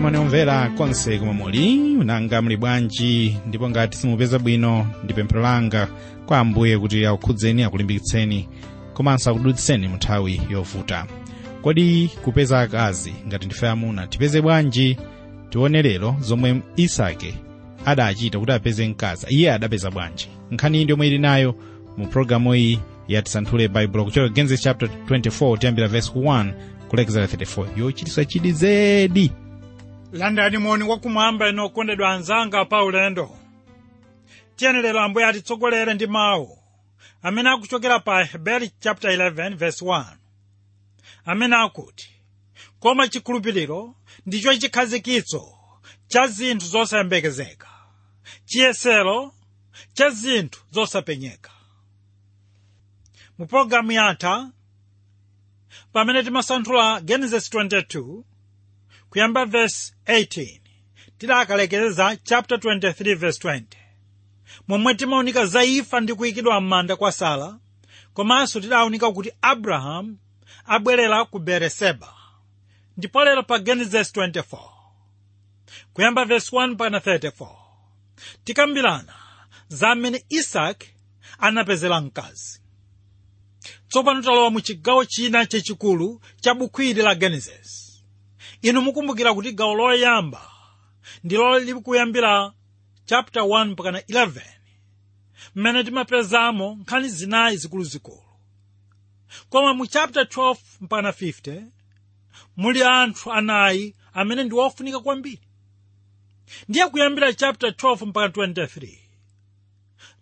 moni moni konse koma muli unanga muli bwanji ndipo ngati simupeza bwino ndi pemphero langa kwa ambuye kuti akukhudzeni akulimbikitseni komanso akudutseni mu yovuta. Kodi kupeza akazi ngati ndife amuna tipeze bwanji tione lero zomwe isake adachita kuti apeze mkazi iye adapeza bwanji. Nkhani iyi ndiomwe ili nayo mu programu iyi yatisanthule baibulo kuchokera genesis chapter 24 tiyambira verse 1 kulekezera 34 yochitisa chidi zedi landani moni wakumwamba ino okondedwa anzanga pa ulendo. Tiyeni lero ambuye atitsogolere ndi mawu. Amene akuchokera pa heberi chapter 11 verse 1 amene akuti koma chikhulupiriro ndicho chikhazikitso cha zinthu zosayembekezeka chiyesero cha zinthu zosapenyeka. Mu pologalamu yatha pamene timasanthula genesis 22 kuyamba verse 18 tidakalekereza chapter 23 verse 20 momwe timawunika za imfa ndi kuyikidwa m'manda kwa sara komanso tidawunika kuti abrahamu abwerera ku bereseba ndipo lero pa genesis 24 kuyamba verse 1 pana 34 tikambirana za amene isaki anapezera mkazi. Tsopano talowa mu chigawo china chachikulu cha buku ili la genesis inu mukumbukira kuti gawo loyamba ndilo likuyambira chapter 1 mpakana 11 mmene timapezamo nkhani zinayi zikuluzikulu koma mu chapter 12 mpakana 50 muli anthu anayi amene ndi ofunika kwambiri. Ndiye kuyambira chapter 12 mpaka 23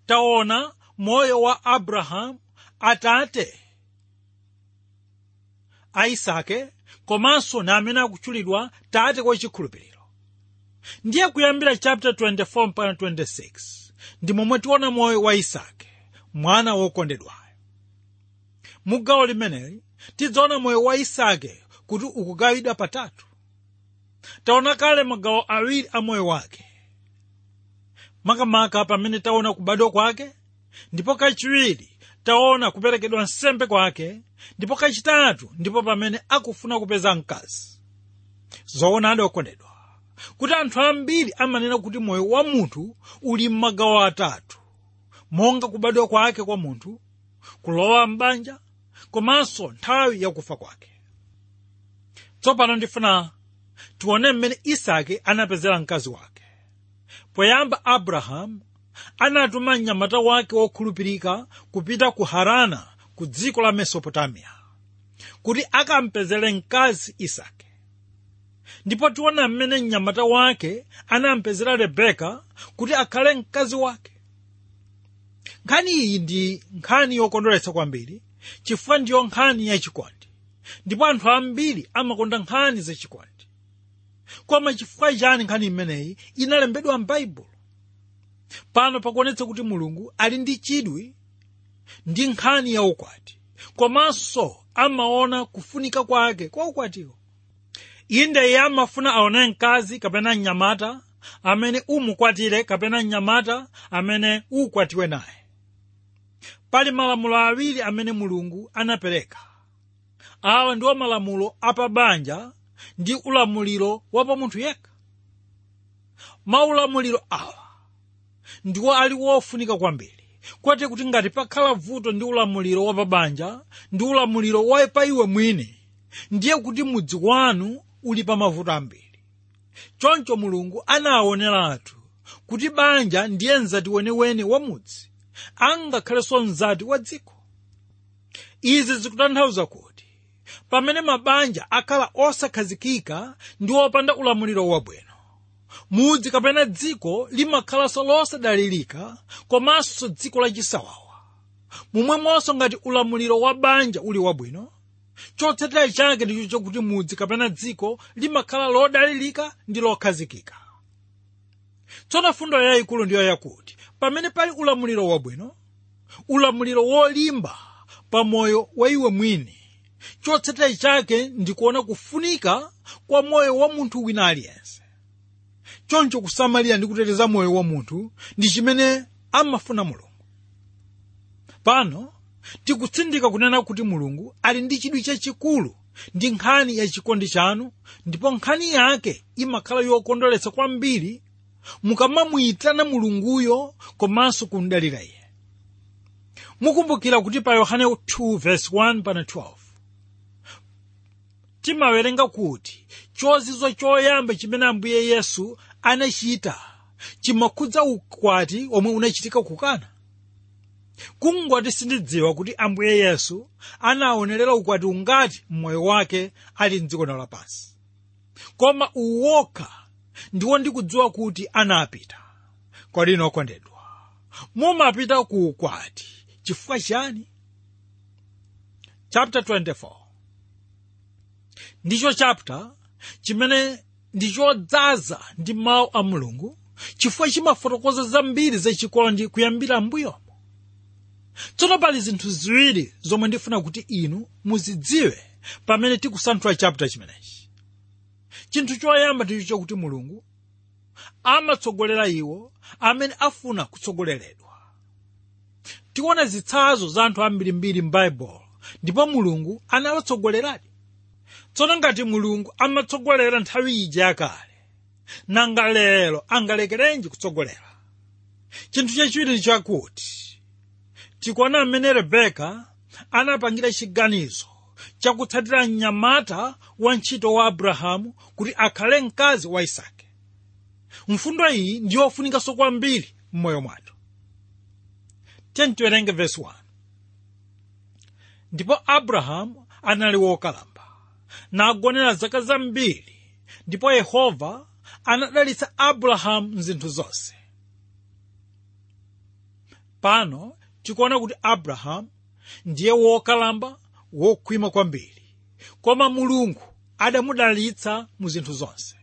taona moyo wa abrahamu atate a isake komanso na amene akutchulidwa tate kwa chikhulupiriro. Ndiye kuyambira chapter 24 mpaka 26 ndi tiona moyo wa isake mwana wokondedwayo. Mu gawo limeneli tidzaona moyo wa isake kuti ukugawidwa patatu. Taona kale magawo awiri a moyo wake. Makamaka pamene taona kubadwa kwake ndipo kachiwiri taona kuperekedwa nsembe kwake ndipo kachitatu ndipo pamene akufuna kupeza mkazi. Zoonadi okondedwa kuti anthu ambiri amanena kuti moyo wa munthu uli m'magawo atatu. Monga kubadwa kwake kwa munthu kulowa m'banja komanso nthawi yakufa kwake. Tsopano ndifuna tione mmene isake anapezera mkazi wake. Poyamba abrahamu anatuma mnyamata wake wokhulupirika kupita ku harana ku dziko la mesopotamiya kuti akampezere mkazi isake. Ndipo tiona mmene mnyamata wake anampezera rebeka kuti akhale mkazi wake. Nkhani iyi ndi nkhani yokondweretsa kwambiri chifukwa ndiyo nkhani yachikondi ndipo anthu ambiri amakonda nkhani zachikondi koma chifukwa chani nkhani imeneyi inalembedwa m'baibulo pano pakuonetsa kuti mulungu ali ndi chidwi ndi nkhani ya ukwati. Komanso amaona kufunika kwake kwa ukwatiwo. Inde iye amafuna aone mkazi kapena mnyamata amene umukwatire kapena mnyamata amene ukwatiwe naye. Pali malamulo awiri amene mulungu anapereka awa ndiwo malamulo apabanja ndi ulamuliro wa pa munthu yekha. Maulamuliro awa ndiwo ali wofunika kwambiri. Kwate kuti ngati pakhala vuto ndi ulamuliro wa pabanja ndi ulamuliro wa pa iwe mwini ndiye kuti mudzi wanu uli pa mavuto ambiri. Choncho mulungu anawaoneratu kuti banja ndiye mzati weniweni wa mudzi angakhalenso mzati wa dziko. Izi zikutanthauza kuti pamene mabanja akhala osakhazikika ndi opanda ulamuliro wabwino mudzi kapena dziko limakhalanso losadalirika komanso dziko lachisawawa momwemonso ngati ulamuliro wa banja uli wabwino chotsatira chake ndicho chokuti mudzi kapena dziko limakhala lodalirika ndi lokhazikika. Tsono fundo yayikulu ndiyo yakuti pamene pali ulamuliro wabwino ulamuliro wolimba pa moyo wa iwe mwini chotsatira chake ndikuona kufunika kwa moyo wa munthu wina aliyense choncho kusamalira ndi kuteteza moyo wa munthu ndi chimene amafuna mulungu. Pano tikutsindika kunena kuti mulungu ali ndi chidwi chachikulu ndi nkhani ya chikondi chanu ndipo nkhani yake imakhala yokondweretsa kwambiri mukamamuyitana mulunguyo komanso kumdalira iye. Mukumbukira kuti pa yohane 2:1 pana 12 timawerenga kuti chozizo choyamba chimene ambuye yesu anachita chimakhudza ukwati omwe unachitika kukana? Kungoti sindidziwa kuti ambuye yesu anaonelera ukwati ungati mmoyo wake ali mdziko lino lapansi. Koma uwokha ndiwo ndikudziwa kuti anapita. Kodi okondedwa mumapita ku ukwati chifukwa chani chapter 24 ndicho chapter chimene ndichodzaza ndi mawu a mulungu chifukwa chimafotokoza zambiri zachikondi kuyambira mbuyomo tsono pali zinthu ziwiri zomwe ndifuna kuti inu muzidziwe pamene tikusanthula chapter chimenechi. Chinthu choyamba ndicho kuti mulungu amatsogolera iwo amene afuna kutsogoleredwa. Tikuona zitsanzo za anthu ambirimbiri m'baibulo ndipo mulungu anawatsogoleradi tsono ngati mulungu amatsogolera nthawi ija yakale nanga lero angalekerenji kutsogolera. Chinthu chachiwiri ndi chakuti tikuona mmene rebeka anapangira chiganizo chakutsatira mnyamata wa ntchito wa abrahamu kuti akhale mkazi wa isake. Mfundo iyi ndiyofunikanso kwambiri m'moyo mwathu. Tiwerenge verse 1 ndipo abrahamu anali wokalamba nagonera zaka zambiri ndipo yehova anadalitsa abrahamu mzinthu zonse. Pano tikuona kuti abrahamu ndiye wokalamba wokhwima kwambiri. Koma mulungu adamudalitsa mu zinthu zonse.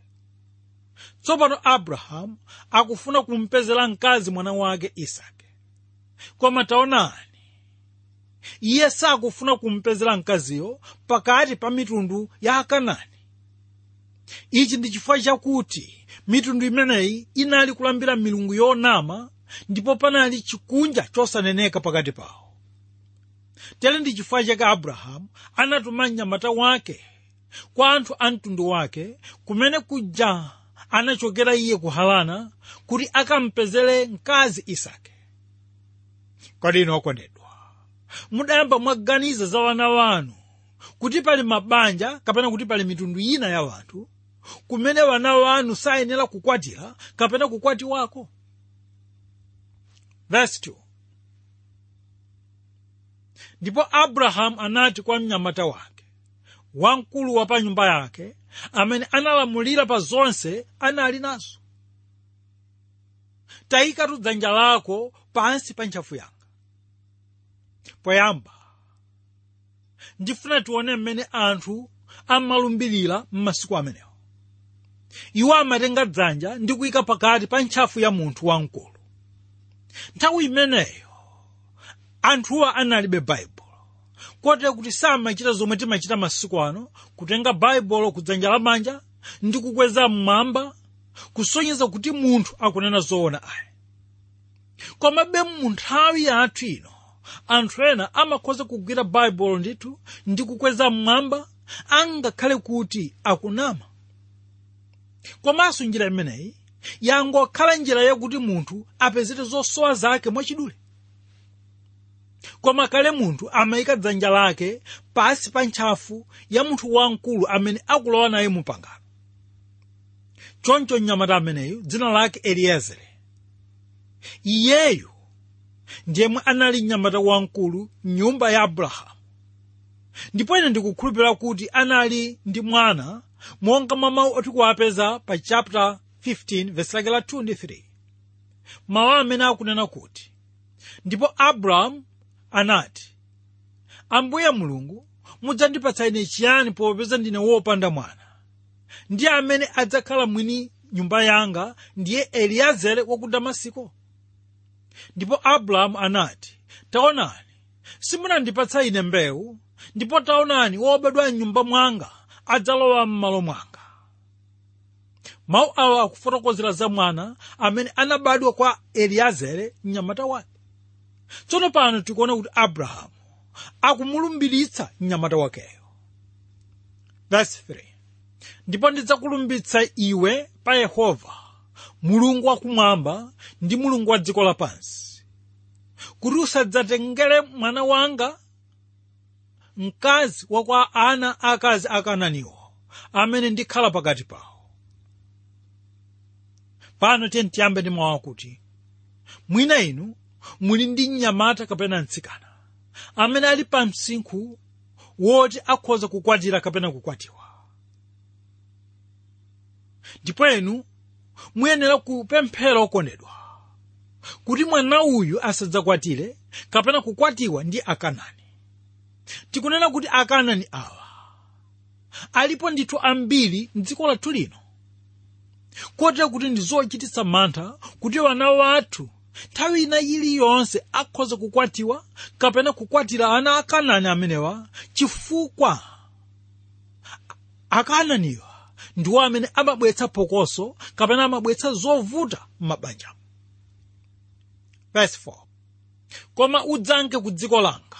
Tsopano abrahamu akufuna kumpezera mkazi mwana wake isake. Koma taonani iye sakufuna kumpezera mkaziyo pakati pa mitundu ya akanani ichi ndi chifukwa chakuti mitundu imeneyi inali kulambira milungu yonama ndipo panali chikunja chosaneneka pakati pawo. Tere ndi chifukwa chake abrahamu anatuma mnyamata wake kwa anthu a mtundu wake kumene kuja anachokera iye ku harana kuti akampezere mkazi isake. Kodi okondedwa mudayamba mwaganiza za wana wanu. Kuti pali mabanja kapena kuti pali mitundu ina ya wanthu kumene wana wanu sayenera kukwatira kapena kukwatiwako ndipo abrahamu anati kwa mnyamata wake wamkulu wa pa nyumba yake amene analamulira pa zonse anali nazo. Tayikatu dzanja lako pansi pa ntchafu yanga poyamba ndifuna tione mmene anthu amalumbirira m'masiku amenewo. Iwo amatenga dzanja ndi kuyika pakati pa ntchafu ya munthu wamkulu. Nthawi imeneyo anthuwa analibe baibulo kotero kuti samachita zomwe timachita masiku ano kutenga baibulo kudzanja lamanja ndi kukweza mmwamba kusonyeza kuti munthu akunena zoona ayi. Komabe mu yathu ino anthu ena amakhoza kugwira baibulo ndithu ndi kukweza mmwamba angakhale kuti akunama. Komanso njira imeneyi yangokhala njira yakuti munthu apezere zosowa zake mwachidule. Koma kale munthu amayika dzanja lake pasi pa ntchafu ya munthu wamkulu amene akulowa naye mu pangano choncho mnyamata ameneyu dzina lake eliezere. Iyeyu ndiyemwe anali mnyamata wamkulu mnyumba ya abrahamu. Ndipo ine ndikukhulupirira kuti anali ndi mwana monga mwa mawu oti kuwapeza pa chapter 15 verse lake la 2 ndi 3 mawu amene akunena kuti ndipo abrahamu anati ambuye mulungu mudzandipatsa ine chiyani popeza ndine wopanda mwana? Ndi amene adzakhala mwini nyumba yanga ndiye eliezere wa damasiko ndipo abrahamu anati taonani simunandipatsa ine mbewu ndipo taonani wobadwa mnyumba mwanga adzalowa m'malo mwanga. Mawu awa akufotokozera za mwana amene anabadwa kwa eliezere mnyamata wake. Tsono pano tikuona kuti abrahamu akumulumbiritsa mnyamata wakeyo. Verse 3 ndipo ndidzakulumbitsa iwe pa yehova mulungu wakumwamba ndi mulungu wa dziko lapansi kuti usadzatengere mwana wanga mkazi wa kwa ana akazi akananiwo amene ndikhala pakati pawo. Pano tiye tiyambe ndi mawu akuti mwina inu muli ndi mnyamata kapena mtsikana amene ali pa msinkhu woti akhoza kukwatira kapena kukwatiwa. Ndipo inu muyenera kupemphera okondedwa kuti mwana uyu asadzakwatire kapena kukwatiwa ndi akanani. Tikunena kuti akanani awa alipo ndithu ambiri mdziko lathu lino. Kotera kuti ndi zochititsa mantha kuti wana wathu nthawi ina iliyonse akhoza kukwatiwa kapena kukwatira ana akanani amenewa chifukwa akananiwa ndiwo amene amabweretsa phokoso kapena amabweretsa zovuta m'mabanja. Verse 4 koma udzanke ku dziko langa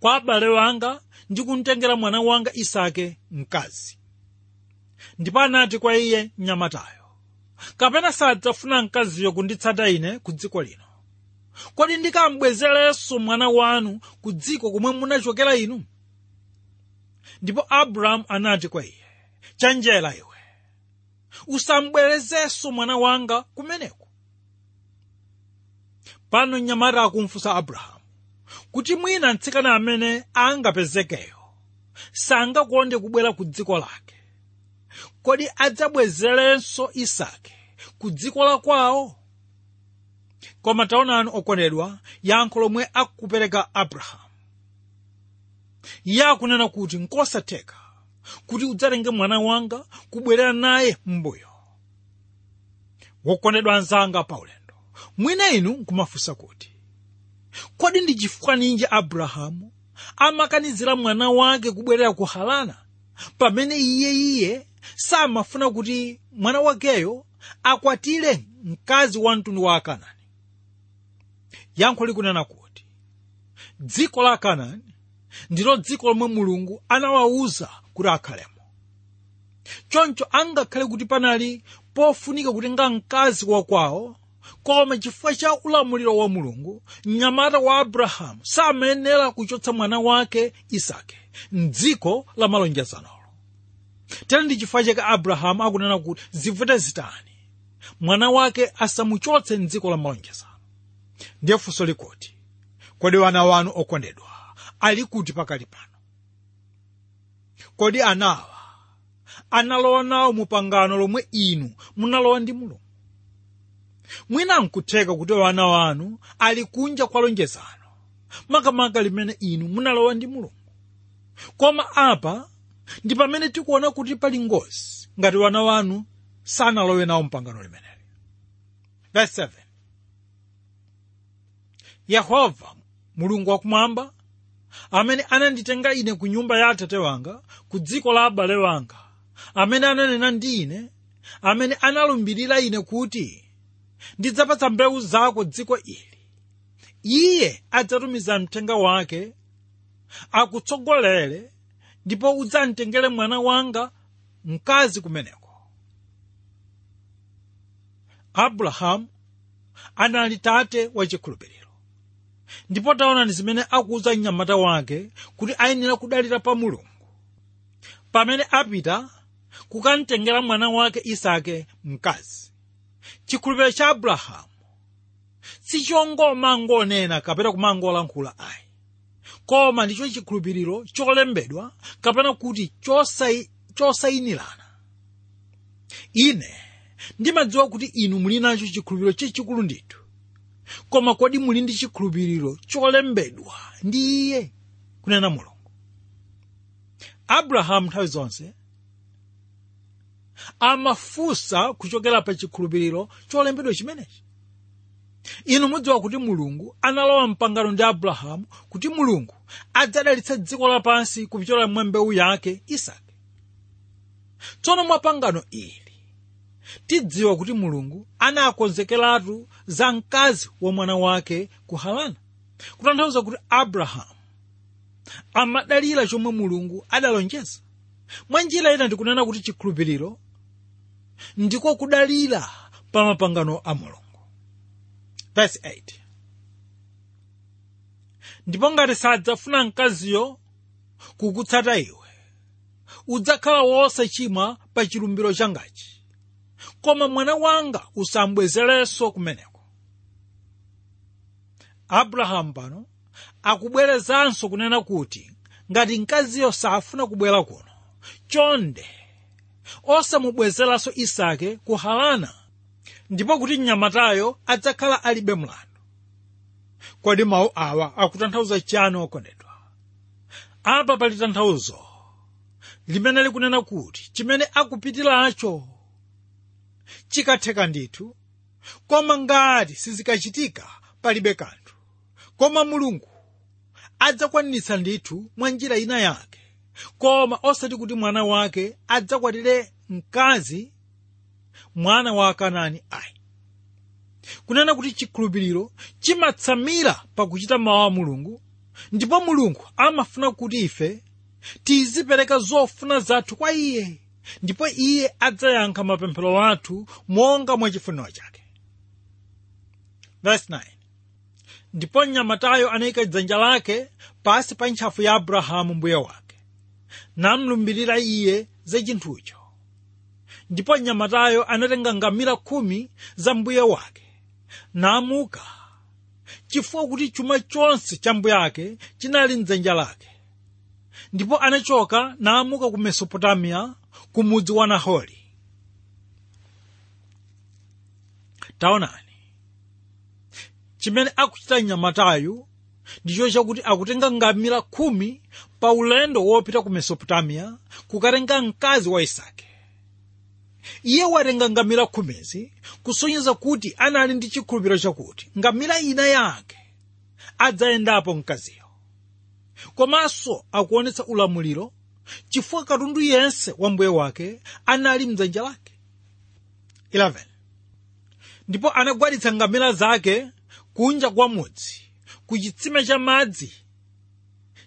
kwa abale wanga ndi kumtengera mwana wanga isake mkazi. Ndipo anati kwa iye mnyamatayo kapena sadzafuna mkaziyo kunditsata ine ku dziko lino? Kodi ndikambwezerenso mwana wanu ku dziko komwe munachokera inu? Ndipo abrahamu anati kwa iye chenjera iwe usambwerezenso mwana wanga kumeneko. Pano mnyamata akumfunsa abrahamu kuti mwina mtsikana amene angapezekeyo sangakonde kubwera ku dziko lake. Kodi adzabwezerenso isake ku dziko la kwawo koma taonani okondedwa yankho lomwe akupereka abrahamu. Iye akunena kuti nkosatheka kuti udzatenge mwana wanga kubwerera naye m'mbuyo. Wokondedwa anzanga paulendo. Mwina inu nkumafunsa kuti kodi ndi chifukwa ninji abrahamu amakanizira mwana wake kubwerera ku harana pamene iye iye samafuna kuti mwana wakeyo akwatire mkazi wa mtundu wa akanani yankho likunena kuti dziko la akanani ndilo dziko lomwe mulungu anawawuza kuti akhalemo choncho angakhale kuti panali pofunika kutenga mkazi wakwawo koma chifukwa cha ulamuliro wa mulungu mnyamata wa abrahamu samayenera kuchotsa mwana wake isake mdziko la malonjezanolo tena ndi chifukwa chake abrahamu akunena kuti zivute zitani mwana wake asamuchotse mdziko la malonjezano. Ndiye funso likuti kodi wana wanu okondedwa ali kuti pakali pano kodi anawa? Analowa nawo mu pangano lomwe inu munalowa ndi mulungu mwina nkutheka kuti wana wanu ali kunja kwa lonjezano. Makamaka limene inu munalowa ndi mulungu koma apa ndi pamene tikuona kuti pali ngozi ngati wana wanu sanalowe nawo mpangano limeneli. Verse 7 yehova mulungu wakumwamba amene ananditenga ine ku nyumba ya atate wanga ku dziko la abale wanga. Amene ananena ndi ine amene analumbirira ine kuti ndidzapatsa mbewu zako dziko ili. Iye adzatumiza mthenga wake akutsogolere ndipo udzamtengere mwana wanga mkazi kumeneko. Abrahamu anali tate wachikhulupiriro ndipo taonani zimene akuwuza mnyamata wake kuti ayenera kudalira pa mulungu. Pamene apita kukamtengera mwana wake isake mkazi. Chikhulupiriro cha abrahamu. Sichongomangonena kapena kumangolankhula ayi. Koma ndicho chikhulupiriro cholembedwa kapena kuti chosayinirana. Ine ndimadziwa kuti inu muli nacho chikhulupiriro chachikulu ndithu koma kodi muli ndi chikhulupiriro cholembedwa. Ndi iye kunena mulungu abrahamu nthawi zonse amafunsa kuchokera pa chikhulupiriro cholembedwa chimenechi. Inu mudziwa kuti mulungu analowa mpangano ndi abrahamu kuti mulungu adzadalitsa dziko lapansi kupyola mwa mbewu yake isake. Tsono mwa pangano ili tidziwa kuti mulungu anakonzekeratu za mkazi wa mwana wake ku harana kutanthauza kuti abrahamu amadalira chomwe mulungu adalonjeza. Mwa njira ina ndikunena kuti chikhulupiriro ndiko kudalira pa mapangano a mulungu. Verse 8 ndipo ngati sadzafuna mkaziyo kukutsata iwe udzakhala wosachimwa pa chilumbiro changachi koma mwana wanga usambwezerenso kumeneko. Abrahamu pano akubwerezanso kunena kuti ngati mkaziyo safuna kubwera kuno chonde. Osamubwezeranso isake ku harana ndipo kuti mnyamatayo adzakhala alibe mlandu. Kodi mawu awa akutanthauza chani okondedwa apa pali tanthauzo limene likunena kuti chimene akupitiracho chikatheka ndithu. Koma ngati sizikachitika palibe kanthu koma mulungu adzakwaniritsa ndithu mwa njira ina yake koma osati kuti mwana wake adzakwatire mkazi mwana wa akanani ayi. Kunena kuti chikhulupiriro chimatsamira pakuchita mawu a mulungu ndipo mulungu amafuna kuti ife tizipereka zofuna zathu kwa iye ndipo iye adzayankha mapemphero athu monga mwa chifuniro chake. Ndipo mnyamatayo anayika dzanja lake pasi pa ntchafu ya abrahamu mbuye wake namlumbirira iye za chinthucho. Ndipo mnyamatayo anatenga ngamira khumi za mbuye wake namuka chifukwa kuti chuma chonse cha mbuye ake chinali mdzanja lake. Ndipo anachoka namuka ku mesopotamiya ku mudzi wa nahori taonani chimene akuchita mnyamatayu ndicho chakuti akutenga ngamira khumi pa ulendo wopita ku mesopotamiya kukatenga mkazi wa isake. Iye watenga ngamira khumizi kusonyeza kuti anali ndi chikhulupiriro chakuti ngamira ina yake adzayendapo mkaziyo. Komanso akuonetsa ulamuliro chifukwa katundu yense wa mbuye wake anali mdzanja lake 11 ndipo anagwaditsa ngamira zake kunja kwa mudzi ku chitsime cha madzi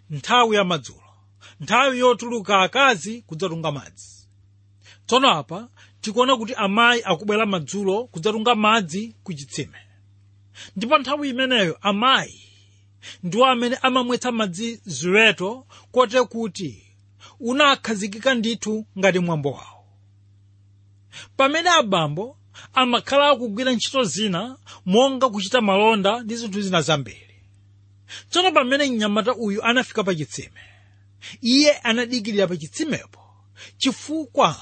nthawi ya madzulo nthawi yotuluka akazi kudzatunga madzi. Tsono apa tikuona kuti amayi akubwera madzulo kudzatunga madzi ku chitsime ndipo nthawi imeneyo amayi ndiwo amene amamwetsa madzi ziweto kote kuti unakhazikika ndithu ngati mwambo wawo. Pamene abambo amakhala akugwira ntchito zina monga kuchita malonda ndi zinthu zina zambiri. Tsono pamene mnyamata uyu anafika pa chitsime iye anadikirira pa chitsimepo chifukwa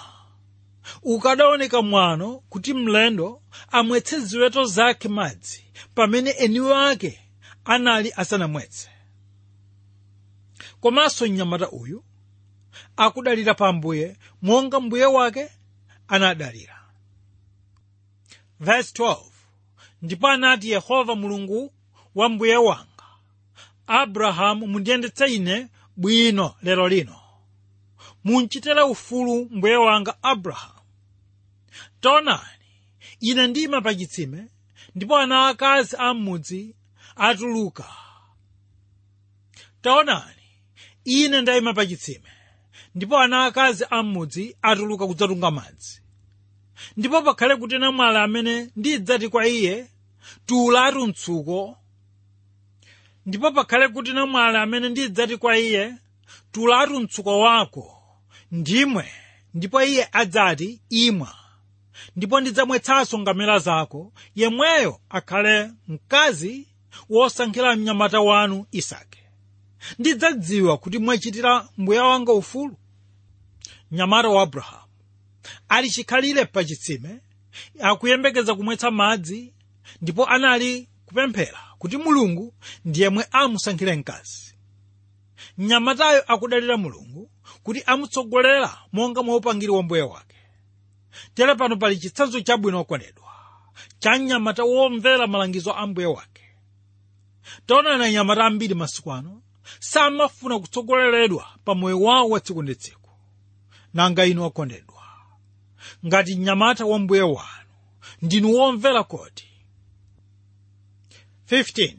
ukadaoneka mwano kuti mlendo amwetse ziweto zake madzi pamene eniwo ake anali asanamwetse. Komanso mnyamata uyu akudalira pa mbuye monga mbuye wake anadalira. Verse 12 ndipo anati yehova mulungu wa mbuye wanga abrahamu mundiyendetse ine bwino lero lino. Munchitire ufulu mbuye wanga abrahamu taonani ine ndima pa chitsime ndipo ana akazi a m'mudzi atuluka. Taonani ine ndayima pa chitsime ndipo ana akazi a m'mudzi atuluka kudzatunga madzi. Ndipo pakhale kuti namwali amene ndidzati kwa iye tuulatu mtsuko ndipo pakhale kuti namwali amene ndidzati kwa iye tuulatu mtsuko wako ndimwe ndipo iye adzati imwa ndipo ndidzamwetsanso ngamera zako yemweyo akhale mkazi wosankhira mnyamata wanu isake. Ndidzadziwa kuti mwachitira mbuya wanga ufulu mnyamata wa abrahamu ali chikhalire pa chitsime akuyembekeza kumwetsa madzi ndipo anali kupemphera kuti mulungu ndiyemwe amusankhire mkazi. Mnyamatayo akudalira mulungu kuti amutsogolera monga mwaupangiri wa mbuye wake. Tere pano pali chitsanzo chabwino okondedwa cha mnyamata womvera malangizo a mbuye wake. Taonani anyamata ambiri masiku ano samafuna kutsogoleredwa pa moyo wawo wa tsiku ndi tsiku nanga inu akondedwa ngati mnyamata wa mbuye wanu ndinu womvera kodi 15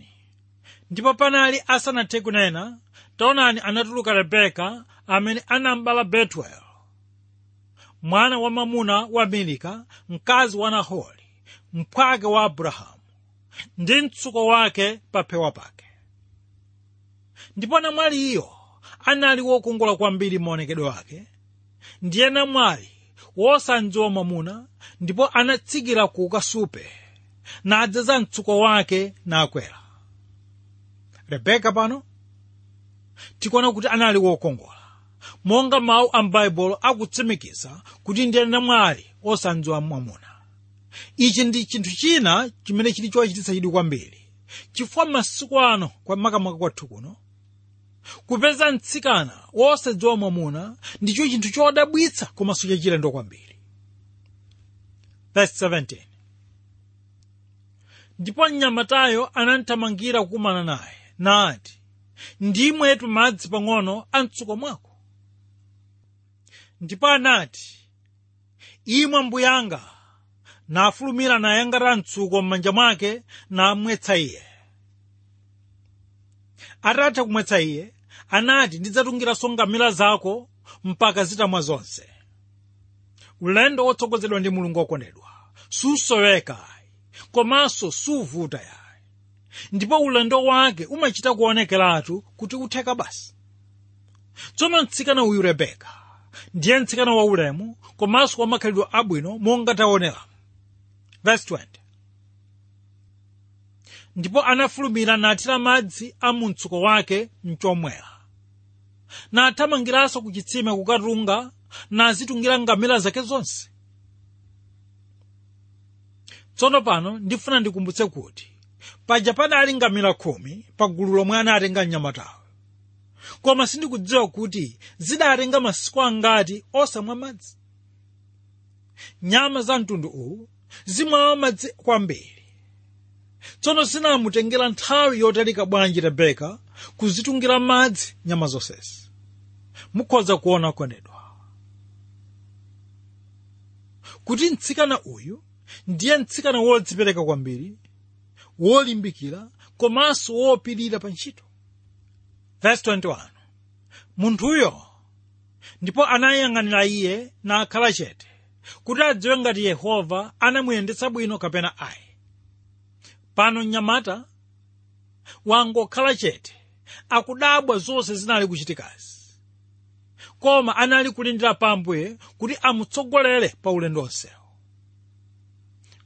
ndipo panali asanathe kunena taonani anatuluka rebeka amene anambala betuel mwana wa mamuna wa milika mkazi wa nahori mphwake wa abrahamu ndi mtsuko wake paphewa pake. Ndipo namwaliyo anali wokongola kwambiri maonekedwe ake ndiye namwali wosandziwa mwamuna ndipo anatsikira ku kasupe nadzaza mtsuko wake nakwera rebeka pano tikuona kuti anali wokongola monga mawu a m'baibulo akutsimikiza kuti ndiye namwali osandziwa mwamuna ichi ndi chinthu china chimene chili chochititsa chidwi kwambiri chifukwa masiku ano kwa makamaka kwathu kuno kupeza mtsikana wosadziwa mwamuna ndicho chinthu chodabwitsa komanso chachilendo kwambiri. Ndipo mnyamatayo anamthamangira kukumana naye nati ndimwetu madzi pang'ono a mtsuko mwako. Ndipo anati imwe mbuyanga nafulumira nayangata mtsuko m'manja mwake namwetsa iye atatha kumwetsa iye anati ndidzatungiranso ngamira zako mpaka zitamwa zonse. Ulendo wotsogozedwa ndi mulungu wokondedwa susoweka komanso suvuta yayi. Ndipo ulendo wake umachita kuonekeratu kuti utheka basi. Tsono mtsikana uyu rebeka. Ndiye mtsikana wa ulemu komanso wa makhalidwe abwino monga taonera verse 20 ndipo anafulumira nathira madzi a mu mtsuko wake mchomwera nathamangiranso ku chitsime kukatunga nazitungira ngamira zake zonse. Tsono pano ndifuna ndikumbutse kuti paja padali ngamira khumi pa gulu lomwe anatenga mnyamatayo koma sindikudziwa kuti zidatenga masiku angati osamwa madzi. Nyama za mtundu uwu zimwawa madzi kwambiri tsono zinamutengera nthawi yotalika bwanji rebeka kuzitungira madzi nyama zonsezi mukhoza kuona konedwa kuti mtsikana uyu ndiye mtsikana wodzipereka kwambiri wolimbikira komanso wopirira pa ntchito. Verse 21 munthuyo ndipo anayang'anira iye nakhala chete kuti adziwe ngati yehova anamuyendetsa bwino kapena ayi pano mnyamata wangokhala chete akudabwa zonse zinali kuchitikazi koma anali kulindira pa ambuye kuti amutsogolere pa ulendo onsewo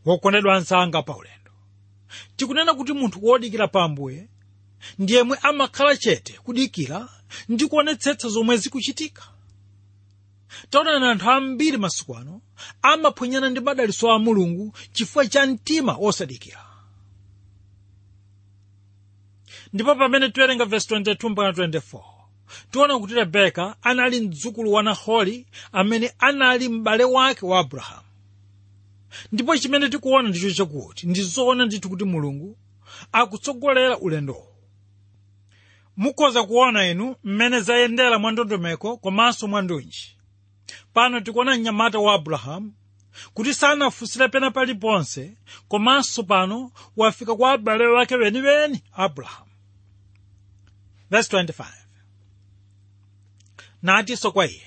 wokondedwa anzanga pa ulendo tikunena kuti munthu wodikira pa ambuye ndiyemwe amakhala chete kudikira ndi kuonetsetsa zomwe zikuchitika. Taonani anthu ambiri masiku ano amaphwanyana ndi madalitso a mulungu chifukwa cha mtima wosadikira ndipo pamene tiwerenga verse 22 mpaka 24 tiona kuti rebeka anali mdzukulu wa nahori amene anali m'bale wake wa abrahamu. Ndipo chimene tikuona ndicho chakuti ndi zoona ndithu kuti mulungu akutsogolera ulendowo mukhoza kuona inu mmene zayendera mwa ndondomeko komanso mwa ndunji pano tikuona mnyamata wa abrahamu kuti sanafunsire pena paliponse komanso pano wafika kwa abale wake weniweni abrahamu verse 25 natinso kwa iye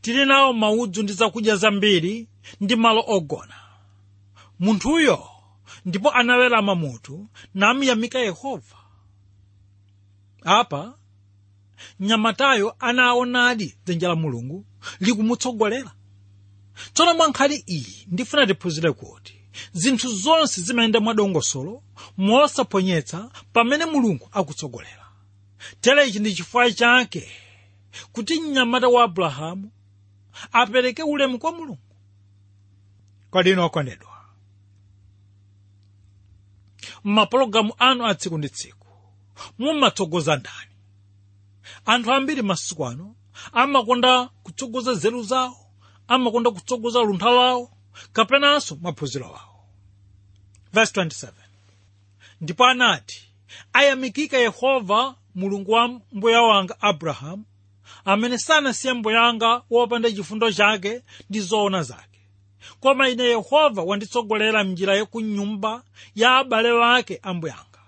tili nawo maudzu ndi zakudya zambiri ndi malo ogona. Munthuyo ndipo anawerama mutu namuyamika yehova. Apa mnyamatayo anaonadi dzanja la mulungu likumutsogolera tsono mwa iyi ndifuna tiphunzire kuti zinthu zonse zimayenda mwadongosolo mosaphonyetsa pamene mulungu akutsogolera tere ichi ndi chifukwa chake kuti mnyamata wa abrahamu apereke ulemu kwa mulungu. Kwadino okondedwa m'mapulogalamu anu a tsiku ndi tsiku mumatsogoza ndani? Anthu ambiri masiku ano amakonda kutsogoza nzeru zawo amakonda kutsogoza luntha lawo kapenanso maphunziro awo. Verse 27 ndipo anati ayamikike yehova mulungu wa mbuya wanga abrahamu amene sanasiye mbuyanga wopanda chifundo chake ndi zoona zake. Koma ine yehova wanditsogolera mnjira yakunyumba ya abale wake ambuyanga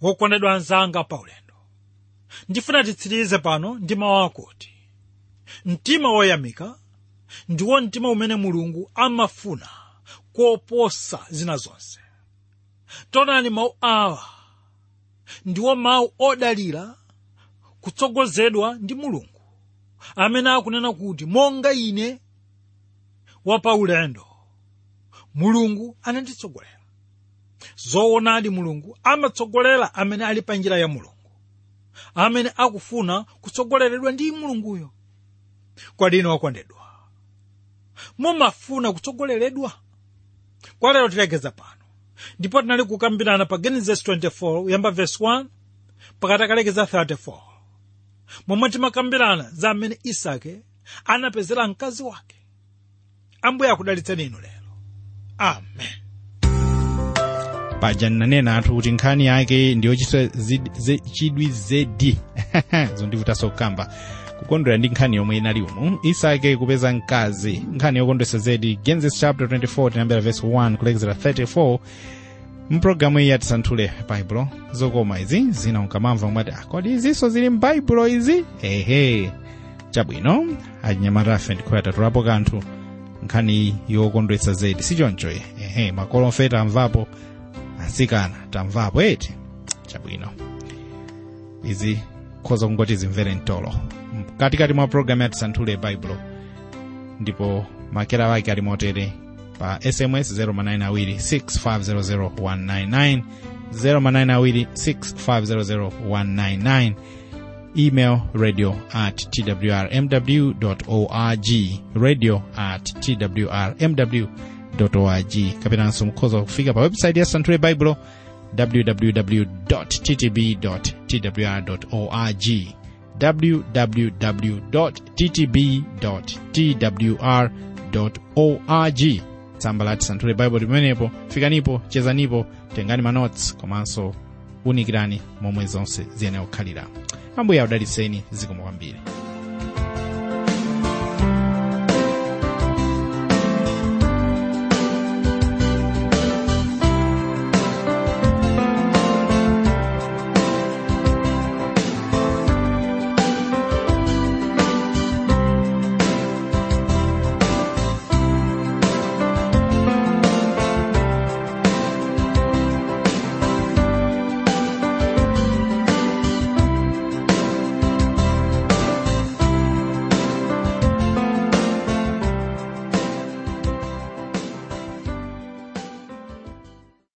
wokondedwa anzanga pa ulendo. Ndifuna titsirize pano ndi mawu akuti mtima woyamika ndiwo mtima umene mulungu amafuna koposa zina zonse. Tonani mawu awa ndiwo mawu odalira kutsogozedwa ndi mulungu. Amene akunena kuti monga ine wapaulendo mulungu ananditsogolera. Zoonadi mulungu amatsogolera amene ali pa njira ya mulungu. Amene akufuna kutsogoleredwa ndi mulunguyo. Kodi inu okondedwa mumafuna kutsogoleredwa. Kwa lero tilekeza pano ndipo tinali kukambirana pa genesis 24 kuyamba vesi 1 pakati akalekeza 34 momwe timakambirana za amene isake anapezera mkazi wake. Ambuye akudalitseni inu lero. Amen. Paja ndinanena anthu kuti nkhani yake ndiyochitwa chidwi zedi. Zondivutanso kukamba kukondwera ndi nkhani yomwe inali umu isake kupeza mkazi. Nkhani yokondwesa zedi. Genesis chapter 24 tinambera verse 1 kulekezera 34 mpulogalamu iyi yatisanthule baibulo zokoma izi zina unkamamva mwati "Ah, kodi izinso zili m'baibulo izi? Ehe. Chabwino anyamata afe ndikhoya atatulapo kanthu. Nkhani yokondwetsa zedi. Sichoncho ehe makolo mfe tamvapo asikana tamvapo eti. Chabwino. Izi khoza kungoti zimvere mtolo mkatikati mwa programu yatisanthule baibulo ndipo makera wake ali motere pa sms 0manayinawiri 0manayinawiri email radio at twrmw org radio at twrmw org. Kapenanso mkhoza kufika pa website ya santhule baibulo www ttb twr org www ttb twr org tsamba lati santhule baibulo limenepo fikanipo chezanipo tengani manotes komanso unikirani momwe zonse ziyenera kukhalira ambuye audaliseni zikomo kwambiri